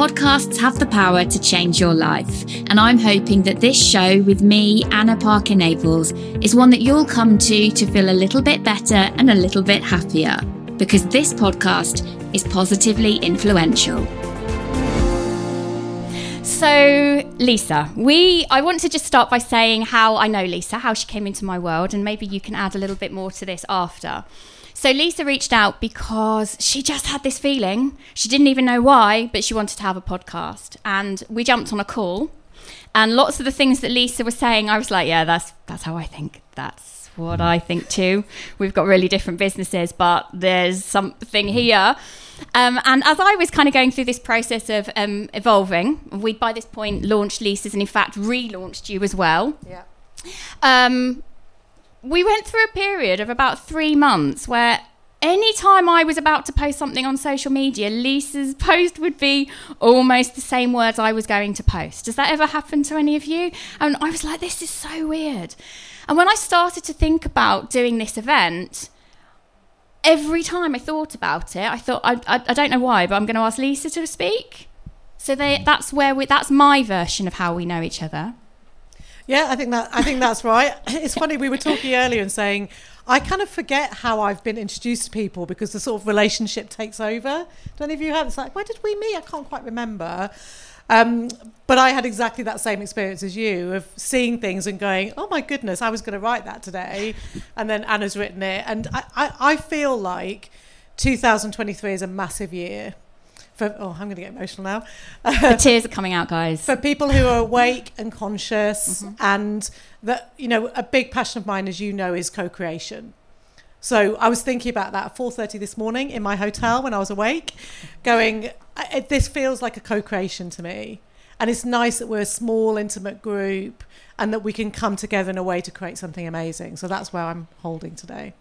Podcasts have the power to change your life, and I'm hoping that this show with me, Anna Parker Naples, is one that you'll come to to feel a little bit better and a little bit happier, because this podcast is positively influential. So, Lisa, we I want to just start by saying how I know Lisa, how she came into my world, and maybe you can add a little bit more to this after. So Lisa reached out because she just had this feeling. She didn't even know why, but she wanted to have a podcast. And we jumped on a call. And lots of the things that Lisa was saying, I was like, yeah, that's that's how I think. That's what I think too. We've got really different businesses, but there's something here. Um, and as I was kind of going through this process of um, evolving, we'd by this point launched Lisa's and in fact relaunched you as well. Yeah. Um, we went through a period of about three months where anytime I was about to post something on social media, Lisa's post would be almost the same words I was going to post. Does that ever happen to any of you? And I was like, this is so weird. And when I started to think about doing this event, every time I thought about it, I thought, I, I, I don't know why, but I'm going to ask Lisa to speak. So they, that's where we, that's my version of how we know each other. Yeah, I think that I think that's right. It's funny we were talking earlier and saying I kind of forget how I've been introduced to people because the sort of relationship takes over. Do any of you have? It's like where did we meet? I can't quite remember. Um, but I had exactly that same experience as you of seeing things and going, oh my goodness, I was going to write that today. And then Anna's written it. And I, I, I feel like 2023 is a massive year for oh i'm going to get emotional now. The tears are coming out guys. For people who are awake and conscious mm-hmm. and that you know a big passion of mine as you know is co-creation. So i was thinking about that at 4.30 this morning in my hotel when i was awake going this feels like a co-creation to me. And it's nice that we're a small intimate group and that we can come together in a way to create something amazing. So that's where i'm holding today.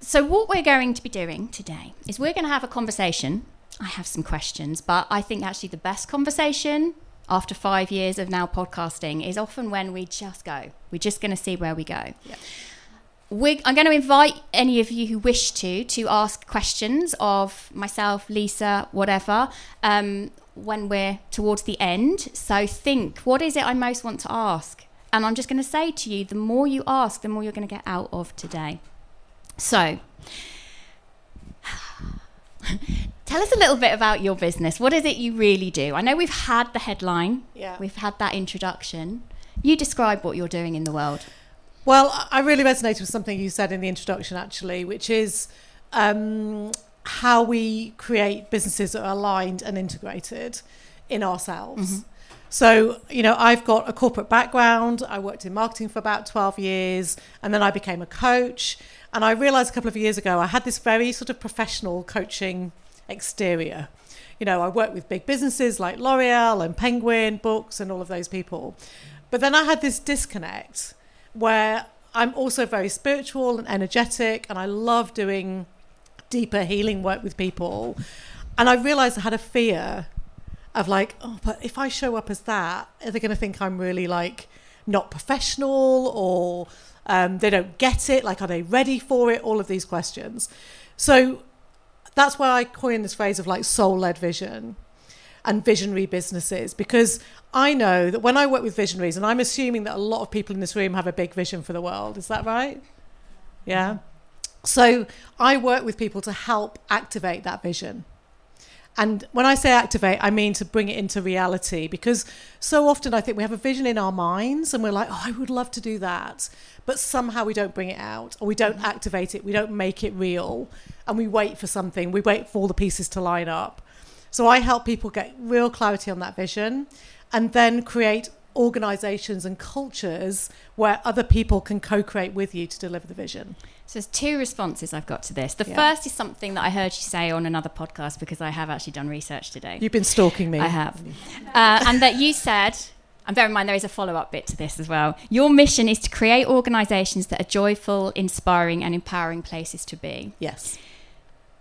So what we're going to be doing today is we're going to have a conversation I have some questions, but I think actually the best conversation after five years of now podcasting is often when we just go. We're just going to see where we go. We're, I'm going to invite any of you who wish to to ask questions of myself, Lisa, whatever, um, when we're towards the end. So think, what is it I most want to ask? And I'm just going to say to you, the more you ask, the more you're going to get out of today. So, Tell us a little bit about your business. What is it you really do? I know we've had the headline, yeah. we've had that introduction. You describe what you're doing in the world. Well, I really resonated with something you said in the introduction, actually, which is um, how we create businesses that are aligned and integrated in ourselves. Mm-hmm. So, you know, I've got a corporate background. I worked in marketing for about 12 years, and then I became a coach. And I realized a couple of years ago I had this very sort of professional coaching exterior. You know, I work with big businesses like L'Oreal and Penguin Books and all of those people. But then I had this disconnect where I'm also very spiritual and energetic, and I love doing deeper healing work with people. And I realized I had a fear of like, oh, but if I show up as that, are they going to think I'm really like not professional or um, they don't get it. Like, are they ready for it? All of these questions. So that's why I coined this phrase of like soul led vision and visionary businesses because I know that when I work with visionaries, and I'm assuming that a lot of people in this room have a big vision for the world. Is that right? Yeah. Mm-hmm. So I work with people to help activate that vision. And when I say activate, I mean to bring it into reality because so often I think we have a vision in our minds and we're like, oh, I would love to do that. But somehow we don't bring it out or we don't mm-hmm. activate it, we don't make it real, and we wait for something, we wait for all the pieces to line up. So I help people get real clarity on that vision and then create organizations and cultures where other people can co create with you to deliver the vision. So there's two responses I've got to this. The yeah. first is something that I heard you say on another podcast because I have actually done research today. You've been stalking me. I have. Uh, and that you said, and bear in mind there is a follow up bit to this as well. Your mission is to create organisations that are joyful, inspiring, and empowering places to be. Yes.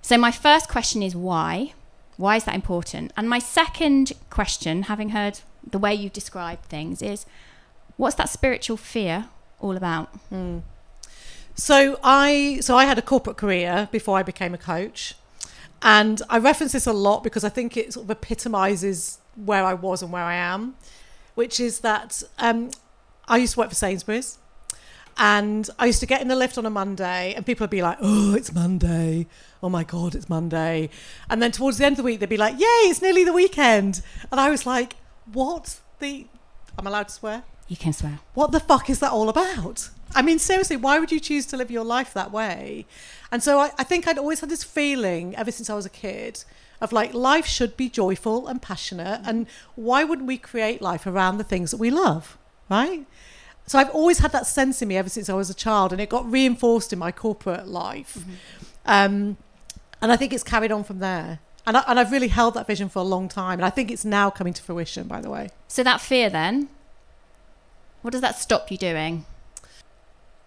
So my first question is why? Why is that important? And my second question, having heard the way you describe things, is what's that spiritual fear all about? Mm. So I so I had a corporate career before I became a coach. And I reference this a lot because I think it sort of epitomizes where I was and where I am, which is that um, I used to work for Sainsbury's. And I used to get in the lift on a Monday, and people would be like, "Oh, it's Monday! Oh my god, it's Monday!" And then towards the end of the week, they'd be like, "Yay, it's nearly the weekend!" And I was like, "What the? I'm allowed to swear? You can swear. What the fuck is that all about?" I mean, seriously, why would you choose to live your life that way? And so I, I think I'd always had this feeling ever since I was a kid of like life should be joyful and passionate, and why wouldn't we create life around the things that we love, right? So I've always had that sense in me ever since I was a child, and it got reinforced in my corporate life. Um, and I think it's carried on from there. And, I, and I've really held that vision for a long time, and I think it's now coming to fruition. By the way, So that fear then, what does that stop you doing?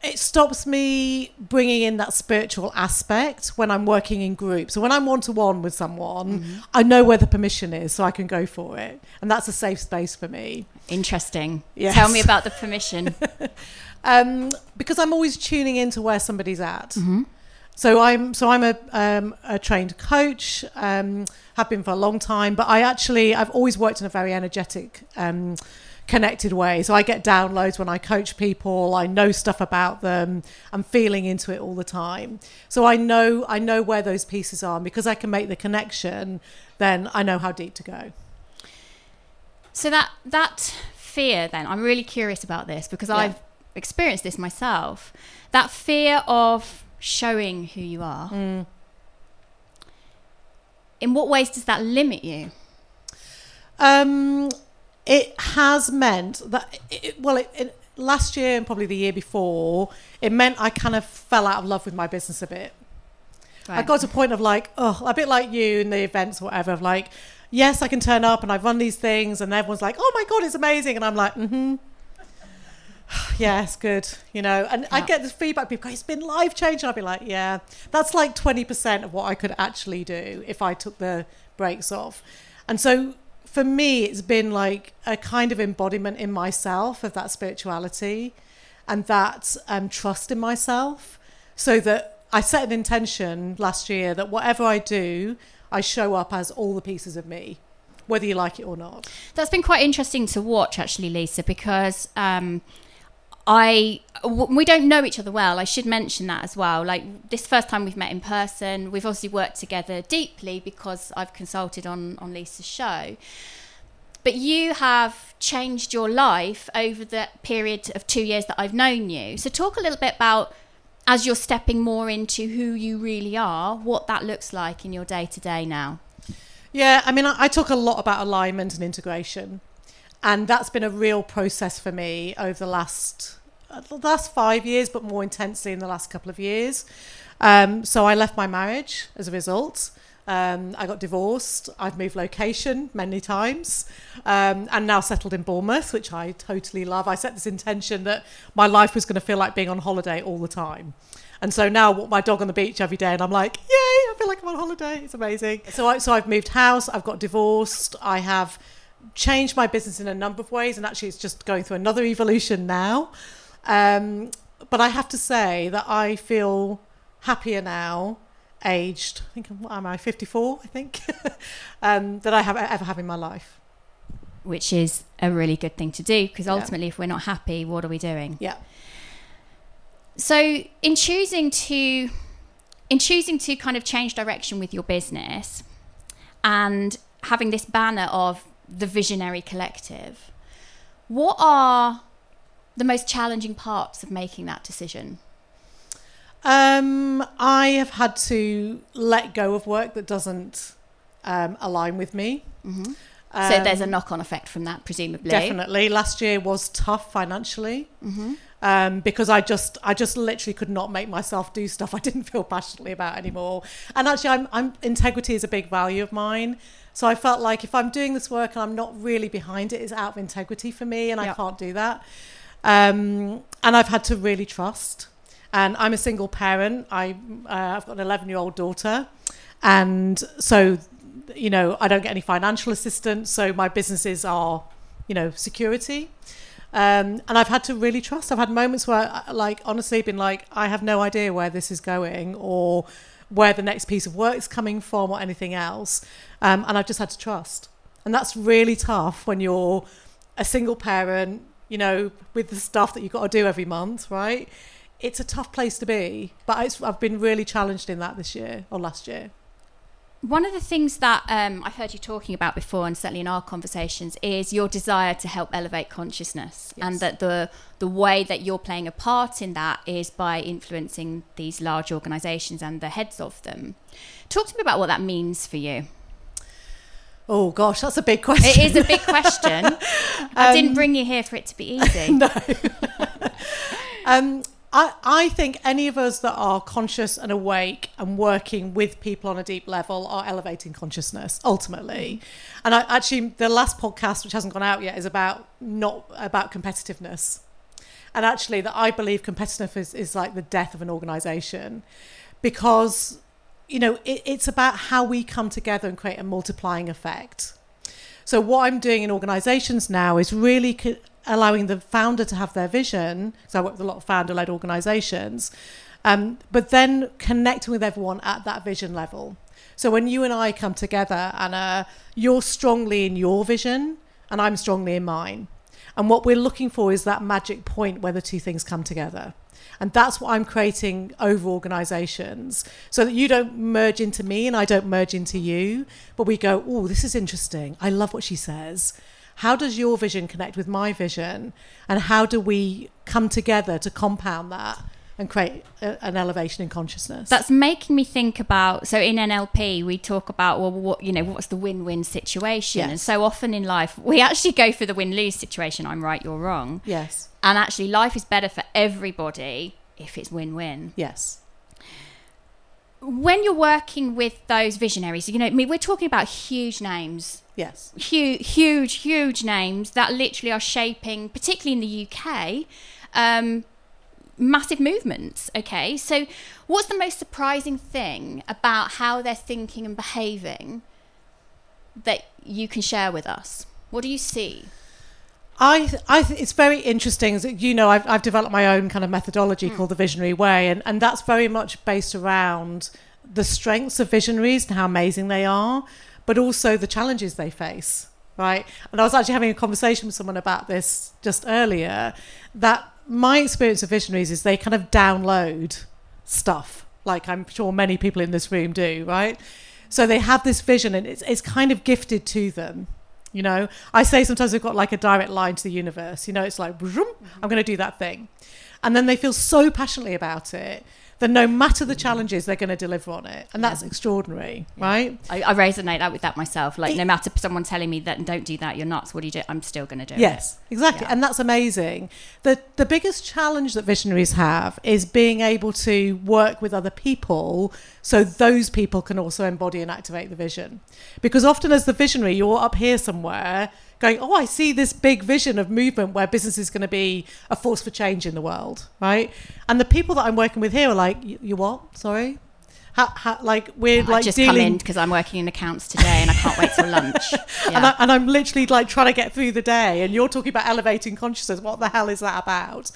it stops me bringing in that spiritual aspect when I'm working in groups. So when I'm one to one with someone, I know where the permission is, so I can go for it, and that's a safe space for me. Interesting. Yes. Tell me about the permission. um, because I'm always tuning into where somebody's at. So I'm so I'm a, um, a trained coach, um, have been for a long time, but I actually I've always worked in a very energetic, um, connected way. So I get downloads when I coach people. I know stuff about them. I'm feeling into it all the time. So I know I know where those pieces are, and because I can make the connection. Then I know how deep to go. So that that fear then, I'm really curious about this because Yeah. I've experienced this myself. That fear of showing who you are. Mm. In what ways does that limit you? Um, it has meant that, it, well, it, it, last year and probably the year before, it meant I kind of fell out of love with my business a bit. I got to a point of like, oh, a bit like you in the events or whatever, of like, yes, I can turn up and I've run these things, and everyone's like, oh my God, it's amazing. And I'm like, mm hmm. Yeah, it's good, you know. And I get this feedback, people go, it's been life changing. I'd be like, yeah, that's like 20% of what I could actually do if I took the brakes off. And so for me, it's been like a kind of embodiment in myself of that spirituality and that um, trust in myself so that I set an intention last year that whatever I do, I show up as all the pieces of me, whether you like it or not. That's been quite interesting to watch, actually, Lisa, because um, I we don't know each other well. I should mention that as well. Like this first time we've met in person, we've obviously worked together deeply because I've consulted on on Lisa's show. But you have changed your life over the period of two years that I've known you. So talk a little bit about as you're stepping more into who you really are, what that looks like in your day to day now. Yeah, I mean, I, I talk a lot about alignment and integration, and that's been a real process for me over the last the last five years, but more intensely in the last couple of years. Um, so I left my marriage as a result. Um, I got divorced. I've moved location many times, um, and now settled in Bournemouth, which I totally love. I set this intention that my life was going to feel like being on holiday all the time. And so now I walk my dog on the beach every day and I'm like, yay, I feel like I'm on holiday. It's amazing. So, I, so I've moved house, I've got divorced, I have changed my business in a number of ways. And actually, it's just going through another evolution now. Um, but I have to say that I feel happier now, aged, I think, what am I, 54, I think, um, that I have ever have in my life. which is a really good thing to do because Yeah. ultimately if we're not happy what are we doing Yeah. so in choosing to in choosing to kind of change direction with your business and having this banner of the visionary collective what are the most challenging parts of making that decision Um, I have had to let go of work that doesn't um, align with me. so Um, there's a knock-on effect from that presumably Definitely. Last year was tough financially hmm um, because I just I just literally could not make myself do stuff I didn't feel passionately about anymore. And actually, I'm, I'm integrity is a big value of mine. So I felt like if I'm doing this work and I'm not really behind it, it's out of integrity for me, and I can't do that. Um, and I've had to really trust. And I'm a single parent. I uh, I've got an 11 year old daughter, and so you know I don't get any financial assistance. So my businesses are you know security. Um, and I've had to really trust. I've had moments where, like, honestly, been like, I have no idea where this is going, or where the next piece of work is coming from or anything else. Um, and I've just had to trust. And that's really tough when you're a single parent, you know, with the stuff that you've got to do every month, right? It's a tough place to be. But I've been really challenged in that this year or last year. One of the things that um, I've heard you talking about before, and certainly in our conversations, is your desire to help elevate consciousness, yes. and that the the way that you're playing a part in that is by influencing these large organisations and the heads of them. Talk to me about what that means for you. Oh gosh, that's a big question. It is a big question. I um, didn't bring you here for it to be easy. no. um, I, I think any of us that are conscious and awake and working with people on a deep level are elevating consciousness ultimately. And I, actually, the last podcast, which hasn't gone out yet, is about not about competitiveness. And actually, that I believe competitiveness is, is like the death of an organization because, you know, it, it's about how we come together and create a multiplying effect. So, what I'm doing in organizations now is really co- allowing the founder to have their vision, because I work with a lot of founder led organizations, um, but then connecting with everyone at that vision level. So when you and I come together, Anna, you're strongly in your vision and I'm strongly in mine. And what we're looking for is that magic point where the two things come together. And that's what I'm creating over organizations. So that you don't merge into me and I don't merge into you, but we go, oh, this is interesting. I love what she says. How does your vision connect with my vision? And how do we come together to compound that and create a, an elevation in consciousness that's making me think about so in nlp we talk about well what you know what's the win-win situation yes. and so often in life we actually go for the win-lose situation i'm right you're wrong yes and actually life is better for everybody if it's win-win yes when you're working with those visionaries, you know, I mean, we're talking about huge names. Yes. Huge, huge, huge names that literally are shaping, particularly in the UK, um, massive movements. Okay. So, what's the most surprising thing about how they're thinking and behaving that you can share with us? What do you see? I, I it's very interesting. You know, I've, I've developed my own kind of methodology mm. called the Visionary Way, and, and that's very much based around the strengths of visionaries and how amazing they are, but also the challenges they face, right? And I was actually having a conversation with someone about this just earlier. That my experience of visionaries is they kind of download stuff, like I'm sure many people in this room do, right? So they have this vision, and it's it's kind of gifted to them you know, I say sometimes they've got like a direct line to the universe. You know, it's like, I'm going to do that thing. And then they feel so passionately about it then no matter the challenges, they're going to deliver on it, and that's extraordinary, yeah. right? I, I, resonate that with that myself. Like, it, no matter someone telling me that don't do that, you're nuts. What do you do? I'm still going to do yes, it. Yes, exactly, yeah. and that's amazing. the The biggest challenge that visionaries have is being able to work with other people, so those people can also embody and activate the vision. Because often, as the visionary, you're up here somewhere going, oh, I see this big vision of movement where business is going to be a force for change in the world, right? And the people that I'm working with here are like, you what? Sorry. How, how, like we're I like just dealing... come in because I'm working in accounts today and I can't wait till lunch. Yeah. and, I, and I'm literally like trying to get through the day, and you're talking about elevating consciousness. What the hell is that about?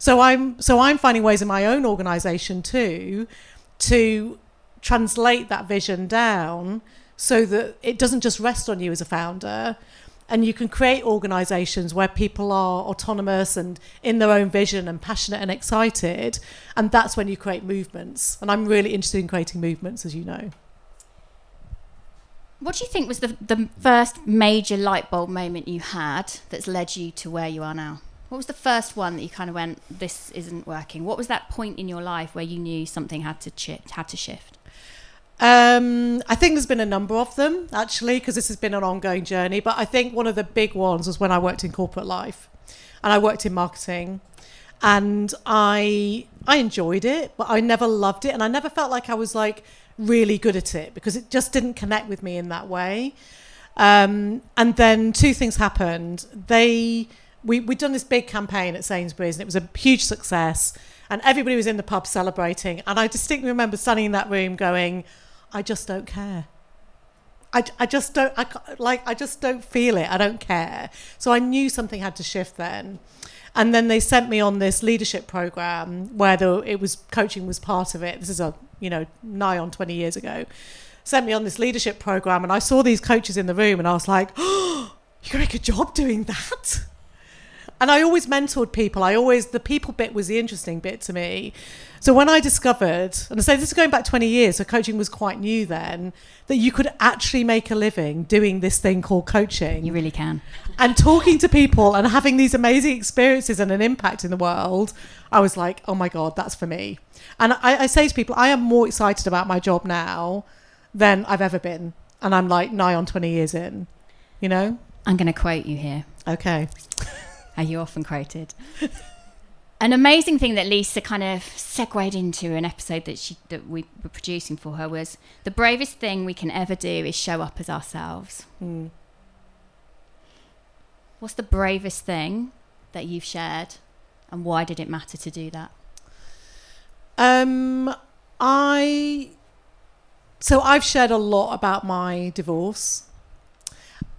So I'm so I'm finding ways in my own organisation too to translate that vision down so that it doesn't just rest on you as a founder, and you can create organizations where people are autonomous and in their own vision and passionate and excited. And that's when you create movements. And i'm really interested in creating movements as you know. What do you think was the, the first major light bulb moment you had that's led you to where you are now? What was the first one that you kind of went this isn't working what was that point in your life where you knew something had to had to shift um, I think there's been a number of them actually, because this has been an ongoing journey. But I think one of the big ones was when I worked in corporate life, and I worked in marketing, and I I enjoyed it, but I never loved it, and I never felt like I was like really good at it because it just didn't connect with me in that way. Um, and then two things happened. They we we'd done this big campaign at Sainsbury's, and it was a huge success. And everybody was in the pub celebrating. And I distinctly remember standing in that room going, I just don't care. I, I just don't I like I just don't feel it. I don't care. So I knew something had to shift then. And then they sent me on this leadership program where the, it was coaching was part of it. This is a you know nigh on twenty years ago. Sent me on this leadership program, and I saw these coaches in the room, and I was like, "Oh, you can make a job doing that." And I always mentored people. I always the people bit was the interesting bit to me. So when I discovered, and I say this is going back 20 years, so coaching was quite new then, that you could actually make a living doing this thing called coaching. You really can. And talking to people and having these amazing experiences and an impact in the world, I was like, oh my God, that's for me. And I, I say to people, I am more excited about my job now than I've ever been. And I'm like nigh on 20 years in, you know? I'm going to quote you here. Okay. Are you often quoted? an amazing thing that Lisa kind of segued into an episode that she that we were producing for her was the bravest thing we can ever do is show up as ourselves. Mm. What's the bravest thing that you've shared, and why did it matter to do that? Um, I so I've shared a lot about my divorce,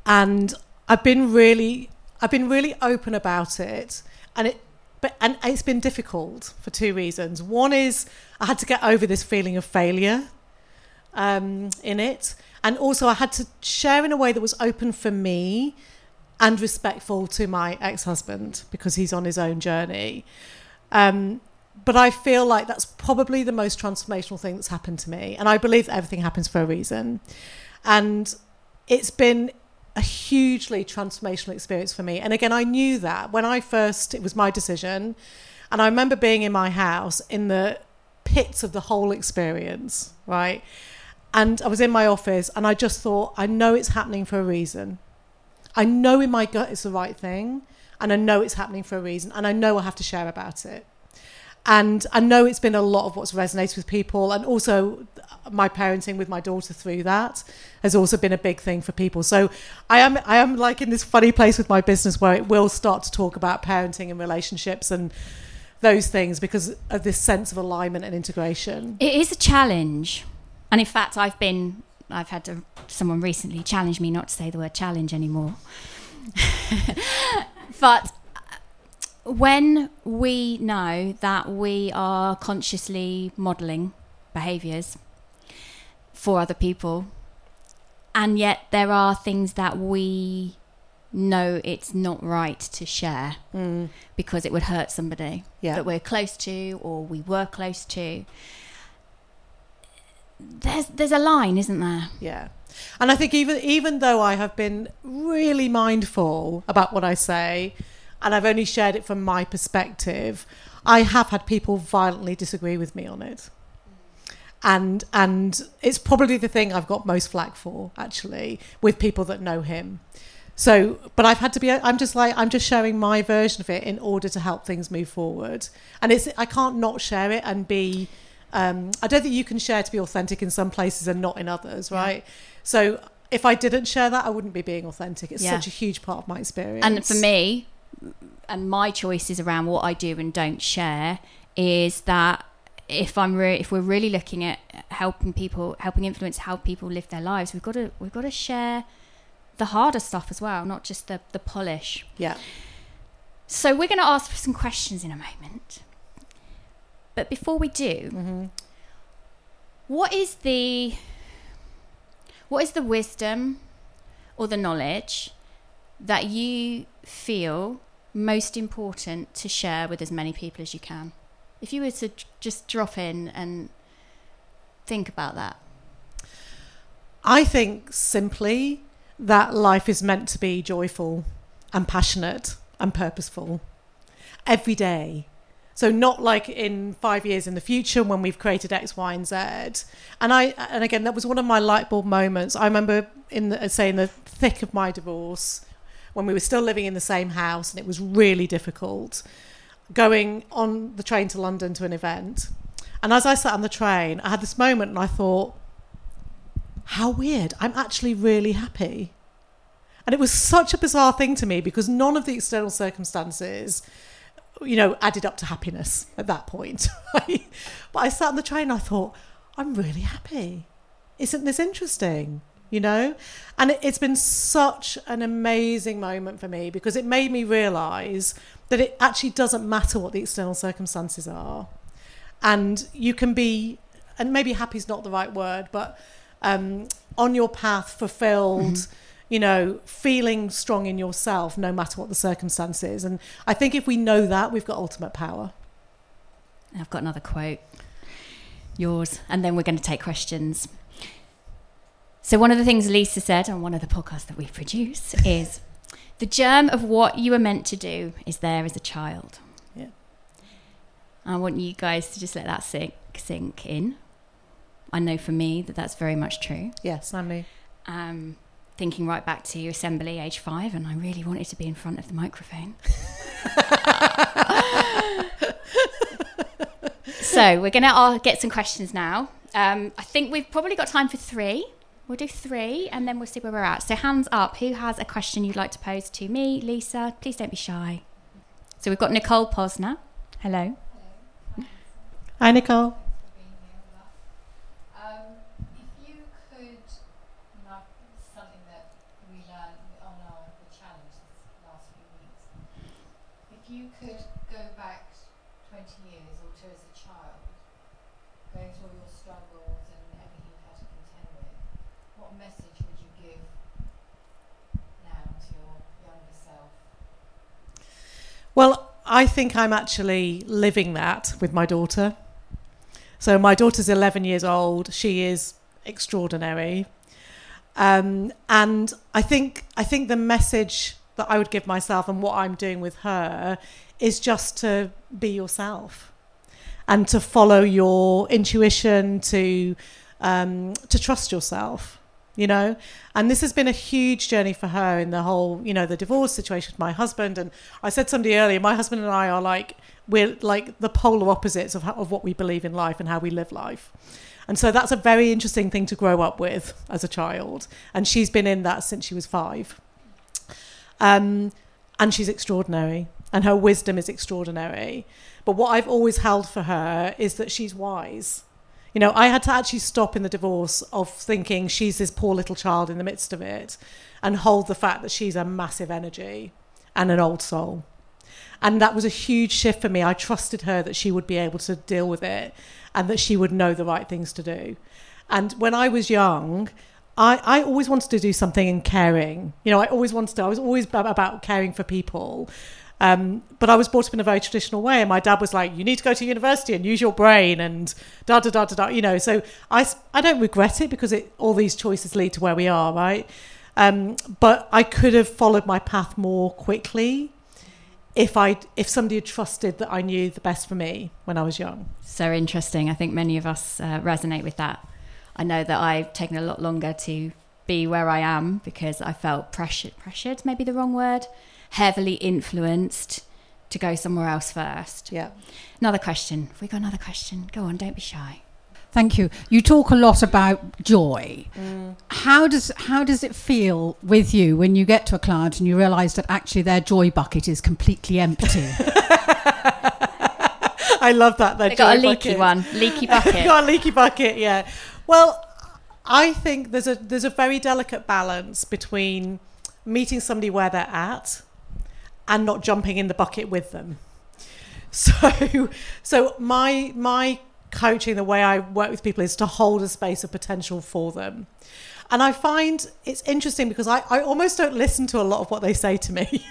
and I've been really I've been really open about it, and it but and it's been difficult for two reasons. One is I had to get over this feeling of failure um, in it, and also I had to share in a way that was open for me and respectful to my ex-husband because he's on his own journey. Um, but I feel like that's probably the most transformational thing that's happened to me, and I believe that everything happens for a reason, and it's been a hugely transformational experience for me. And again, I knew that when I first, it was my decision. And I remember being in my house in the pits of the whole experience, right? And I was in my office and I just thought, I know it's happening for a reason. I know in my gut it's the right thing. And I know it's happening for a reason. And I know I have to share about it. And I know it's been a lot of what's resonated with people. And also, my parenting with my daughter through that has also been a big thing for people. So I am I am like in this funny place with my business where it will start to talk about parenting and relationships and those things because of this sense of alignment and integration. It is a challenge. And in fact, I've been I've had someone recently challenge me not to say the word challenge anymore. but when we know that we are consciously modeling behaviors for other people, and yet there are things that we know it's not right to share Mm. because it would hurt somebody Yeah. that we're close to or we were close to. There's there's a line, isn't there? Yeah. And I think even even though I have been really mindful about what I say and I've only shared it from my perspective, I have had people violently disagree with me on it. And and it's probably the thing I've got most flack for actually with people that know him. So, but I've had to be. I'm just like I'm just sharing my version of it in order to help things move forward. And it's I can't not share it and be. Um, I don't think you can share to be authentic in some places and not in others, right? So if I didn't share that, I wouldn't be being authentic. It's Yeah. such a huge part of my experience. And for me, and my choices around what I do and don't share is that if I'm re- if we're really looking at helping people, helping influence how people live their lives, we've got to we've got to share the harder stuff as well, not just the the polish. yeah, So we're going to ask for some questions in a moment. But before we do, hmm what is the what is the wisdom or the knowledge that you feel most important to share with as many people as you can if you were to just drop in and think about that I think simply that life is meant to be joyful and passionate and purposeful every day. So not like in five years in the future when we've created X, Y, and Z. And I and again that was one of my light bulb moments. I remember in the, uh, say in the thick of my divorce when we were still living in the same house and it was really difficult going on the train to London to an event. And as I sat on the train, I had this moment and I thought, how weird. I'm actually really happy. And it was such a bizarre thing to me because none of the external circumstances, you know, added up to happiness at that point. but I sat on the train and I thought, I'm really happy. Isn't this interesting? You know? And it, it's been such an amazing moment for me because it made me realize that it actually doesn't matter what the external circumstances are. And you can be, and maybe happy is not the right word, but um, on your path, fulfilled, mm-hmm. you know, feeling strong in yourself no matter what the circumstances. And I think if we know that, we've got ultimate power. I've got another quote, yours, and then we're going to take questions. So, one of the things Lisa said on one of the podcasts that we produce is the germ of what you were meant to do is there as a child. Yeah. I want you guys to just let that sink, sink in. I know for me that that's very much true. Yes, I'm me. Um, thinking right back to assembly age five, and I really wanted to be in front of the microphone. so we're going to get some questions now. Um, I think we've probably got time for three. We'll do three and then we'll see where we're at. So, hands up. Who has a question you'd like to pose to me, Lisa? Please don't be shy. So, we've got Nicole Posner. Hello. Hello. Hi, Nicole. Well, I think I'm actually living that with my daughter. So my daughter's 11 years old. She is extraordinary. Um, and I think I think the message that I would give myself and what I'm doing with her is just to be yourself and to follow your intuition, to um, to trust yourself you know? And this has been a huge journey for her in the whole you know the divorce situation with my husband. And i said somebody earlier my husband and i are like we're like the polar opposites of, how, of what we believe in life and how we live life. And so that's a very interesting thing to grow up with as a child. And she's been in that since she was five. Um, and she's extraordinary. And her wisdom is extraordinary. But what i've always held for her is that she's wise you know, I had to actually stop in the divorce of thinking she's this poor little child in the midst of it and hold the fact that she's a massive energy and an old soul. And that was a huge shift for me. I trusted her that she would be able to deal with it and that she would know the right things to do. And when I was young, I, I always wanted to do something in caring. You know, I always wanted to, I was always about caring for people. Um, but I was brought up in a very traditional way, and my dad was like, "You need to go to university and use your brain," and da da da da da. You know, so I I don't regret it because it all these choices lead to where we are, right? Um, but I could have followed my path more quickly if I if somebody had trusted that I knew the best for me when I was young. So interesting. I think many of us uh, resonate with that. I know that I've taken a lot longer to be where I am because I felt pressured. Pressured, maybe the wrong word heavily influenced to go somewhere else first. Yeah. Another question. We got another question. Go on, don't be shy. Thank you. You talk a lot about joy. Mm. How does how does it feel with you when you get to a client and you realise that actually their joy bucket is completely empty? I love that. They got a leaky bucket. one, leaky bucket. got a leaky bucket. Yeah. Well, I think there's a there's a very delicate balance between meeting somebody where they're at and not jumping in the bucket with them. So, so my my coaching, the way I work with people, is to hold a space of potential for them. And I find it's interesting because I, I almost don't listen to a lot of what they say to me.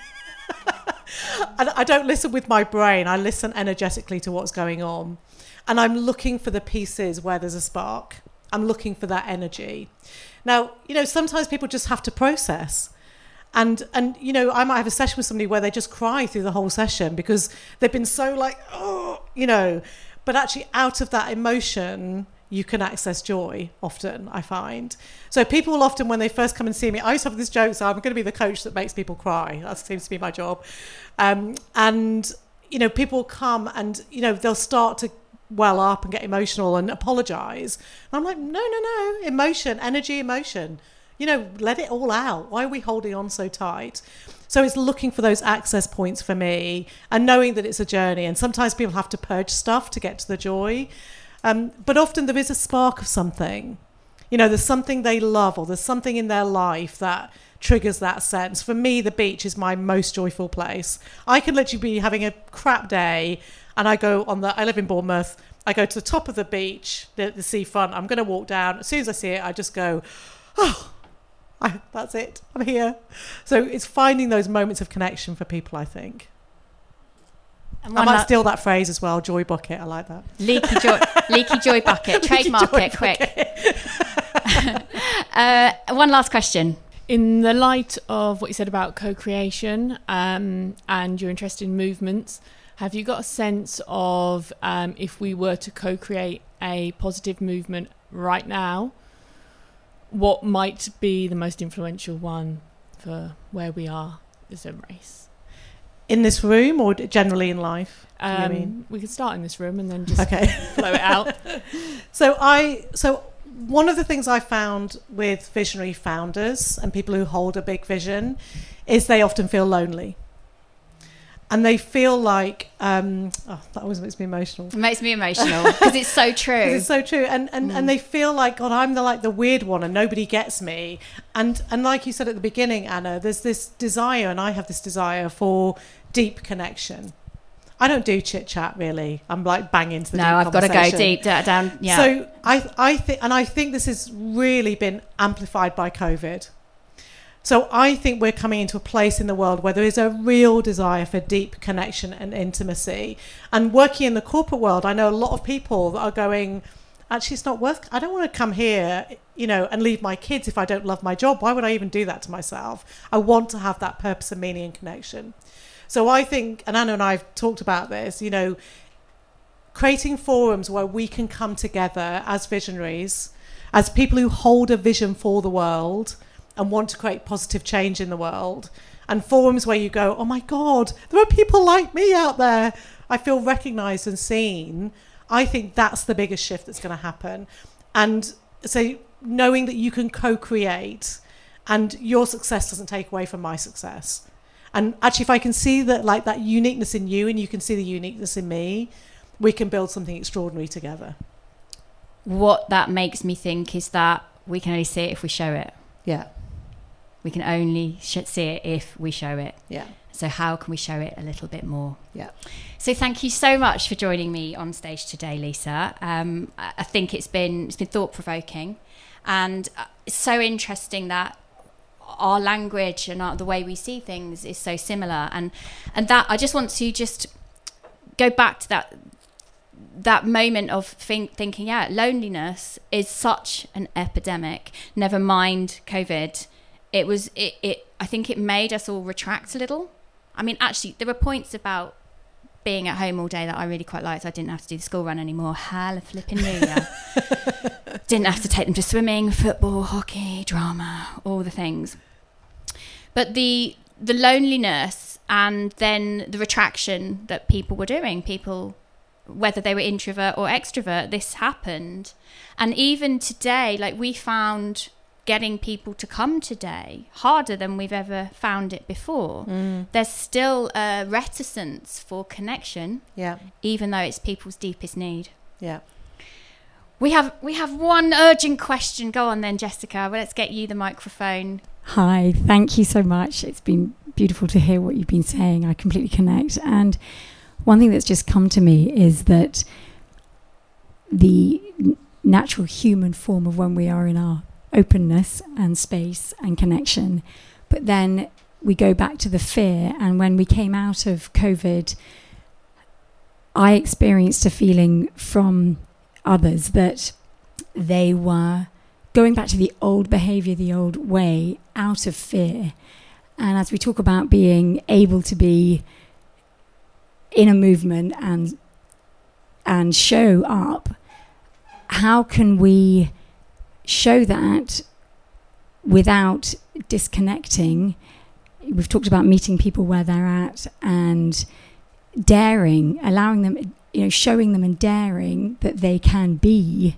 and I don't listen with my brain. I listen energetically to what's going on. And I'm looking for the pieces where there's a spark. I'm looking for that energy. Now, you know, sometimes people just have to process and and you know I might have a session with somebody where they just cry through the whole session because they've been so like oh you know. But actually out of that emotion you can access joy often I find. So people often when they first come and see me I used to have this joke so I'm going to be the coach that makes people cry. That seems to be my job. Um, and you know people come and you know they'll start to well up and get emotional and apologize. And I'm like no no no. Emotion energy emotion you know, let it all out. Why are we holding on so tight? So it's looking for those access points for me and knowing that it's a journey. And sometimes people have to purge stuff to get to the joy. Um, but often there is a spark of something. You know, there's something they love or there's something in their life that triggers that sense. For me, the beach is my most joyful place. I can literally be having a crap day and I go on the, I live in Bournemouth, I go to the top of the beach, the, the seafront, I'm going to walk down. As soon as I see it, I just go, oh, I, that's it, I'm here. So it's finding those moments of connection for people, I think. And I might la- steal that phrase as well, joy bucket. I like that. leaky joy, leaky joy bucket. Trademark joy it quick. uh, one last question. In the light of what you said about co-creation um, and your interest in movements, have you got a sense of um, if we were to co-create a positive movement right now, what might be the most influential one for where we are as a race? In this room or generally in life? Um, mean? we could start in this room and then just Okay. flow it out. So I so one of the things I found with visionary founders and people who hold a big vision is they often feel lonely. And they feel like um, oh, that always makes me emotional. It makes me emotional because it's so true. It's so true, and and, Mm. and they feel like God, I'm the like the weird one, and nobody gets me. And and like you said at the beginning, Anna, there's this desire, and I have this desire for deep connection. I don't do chit chat really. I'm like bang into the no, deep I've got to go deep down. Yeah. So I I think and I think this has really been amplified by COVID. So I think we're coming into a place in the world where there is a real desire for deep connection and intimacy. And working in the corporate world, I know a lot of people that are going, actually, it's not worth. I don't want to come here, you know, and leave my kids if I don't love my job. Why would I even do that to myself? I want to have that purpose and meaning and connection. So I think, and Anna and I have talked about this, you know, creating forums where we can come together as visionaries, as people who hold a vision for the world and want to create positive change in the world, and forums where you go, oh my God, there are people like me out there. I feel recognized and seen. I think that's the biggest shift that's going to happen. And so knowing that you can co create and your success doesn't take away from my success. And actually, if I can see that, like that uniqueness in you, and you can see the uniqueness in me, we can build something extraordinary together. what that makes me think is that we can only see it if we show it. Yeah, We can only sh- see it if we show it. yeah, So how can we show it a little bit more? yeah. So thank you so much for joining me on stage today, Lisa. Um, I think it's been it's been thought provoking, and uh, it's so interesting that our language and our, the way we see things is so similar. And and that I just want to just go back to that that moment of think, thinking, yeah, loneliness is such an epidemic. Never mind COVID. It was it, it. I think it made us all retract a little. I mean, actually, there were points about being at home all day that I really quite liked. I didn't have to do the school run anymore. Hell of flipping yeah. didn't have to take them to swimming, football, hockey, drama, all the things. But the the loneliness and then the retraction that people were doing, people whether they were introvert or extrovert, this happened. And even today, like we found getting people to come today harder than we've ever found it before. Mm. There's still a reticence for connection, Yeah, even though it's people's deepest need. yeah. We have we have one urgent question. Go on then, Jessica. Well, let's get you the microphone. Hi, thank you so much. It's been beautiful to hear what you've been saying. I completely connect. And one thing that's just come to me is that the natural human form of when we are in our openness and space and connection, but then we go back to the fear. And when we came out of COVID, I experienced a feeling from others that they were going back to the old behavior, the old way, out of fear. And as we talk about being able to be in a movement and and show up, how can we show that without disconnecting? We've talked about meeting people where they're at and daring, allowing them, you know, showing them and daring that they can be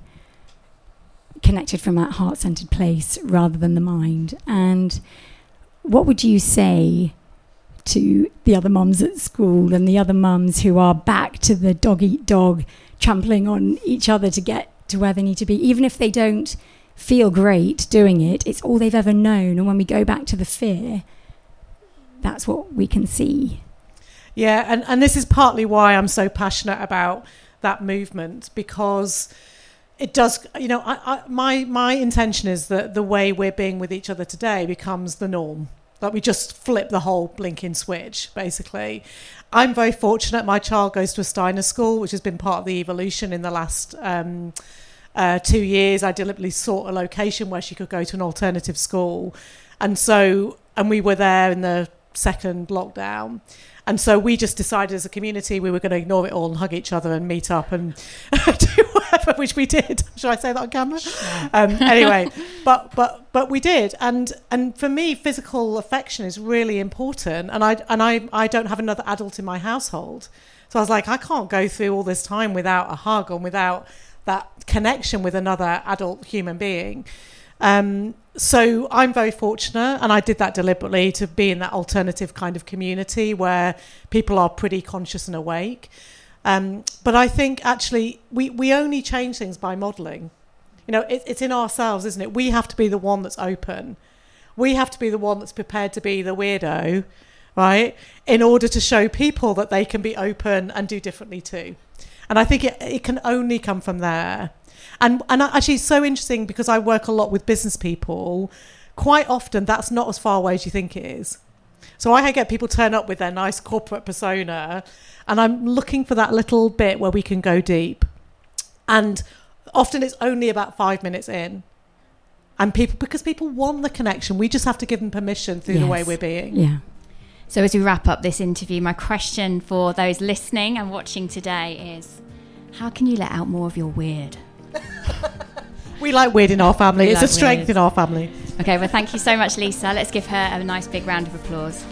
connected from that heart centered place rather than the mind. And what would you say to the other mums at school and the other mums who are back to the dog eat dog, trampling on each other to get to where they need to be, even if they don't feel great doing it. It's all they've ever known. And when we go back to the fear, that's what we can see. Yeah, and, and this is partly why I'm so passionate about that movement because it does you know I, I, my my intention is that the way we're being with each other today becomes the norm that we just flip the whole blinking switch basically i'm very fortunate my child goes to a steiner school which has been part of the evolution in the last um, uh, two years i deliberately sought a location where she could go to an alternative school and so and we were there in the second lockdown and so we just decided as a community we were going to ignore it all and hug each other and meet up and do whatever, which we did. Should I say that on camera? Um, anyway, but but but we did, and and for me, physical affection is really important. And I and I I don't have another adult in my household, so I was like, I can't go through all this time without a hug and without that connection with another adult human being. Um, so I'm very fortunate, and I did that deliberately to be in that alternative kind of community where people are pretty conscious and awake. Um, but I think actually we, we only change things by modelling. You know, it, it's in ourselves, isn't it? We have to be the one that's open. We have to be the one that's prepared to be the weirdo, right? In order to show people that they can be open and do differently too. And I think it, it can only come from there. And and actually, it's so interesting because I work a lot with business people. Quite often, that's not as far away as you think it is. So I get people turn up with their nice corporate persona, and I'm looking for that little bit where we can go deep. And often it's only about five minutes in. And people, because people want the connection, we just have to give them permission through the way we're being. Yeah. So, as we wrap up this interview, my question for those listening and watching today is how can you let out more of your weird? We like weird in our family. We it's a strength weird. in our family. Okay, well, thank you so much, Lisa. Let's give her a nice big round of applause.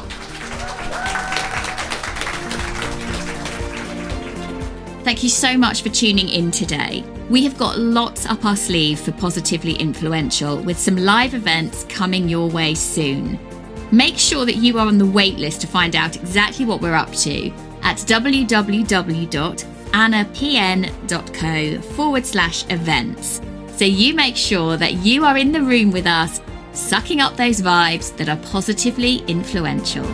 Thank you so much for tuning in today. We have got lots up our sleeve for Positively Influential with some live events coming your way soon. Make sure that you are on the waitlist to find out exactly what we're up to at www.annapn.co forward slash events. So you make sure that you are in the room with us, sucking up those vibes that are positively influential.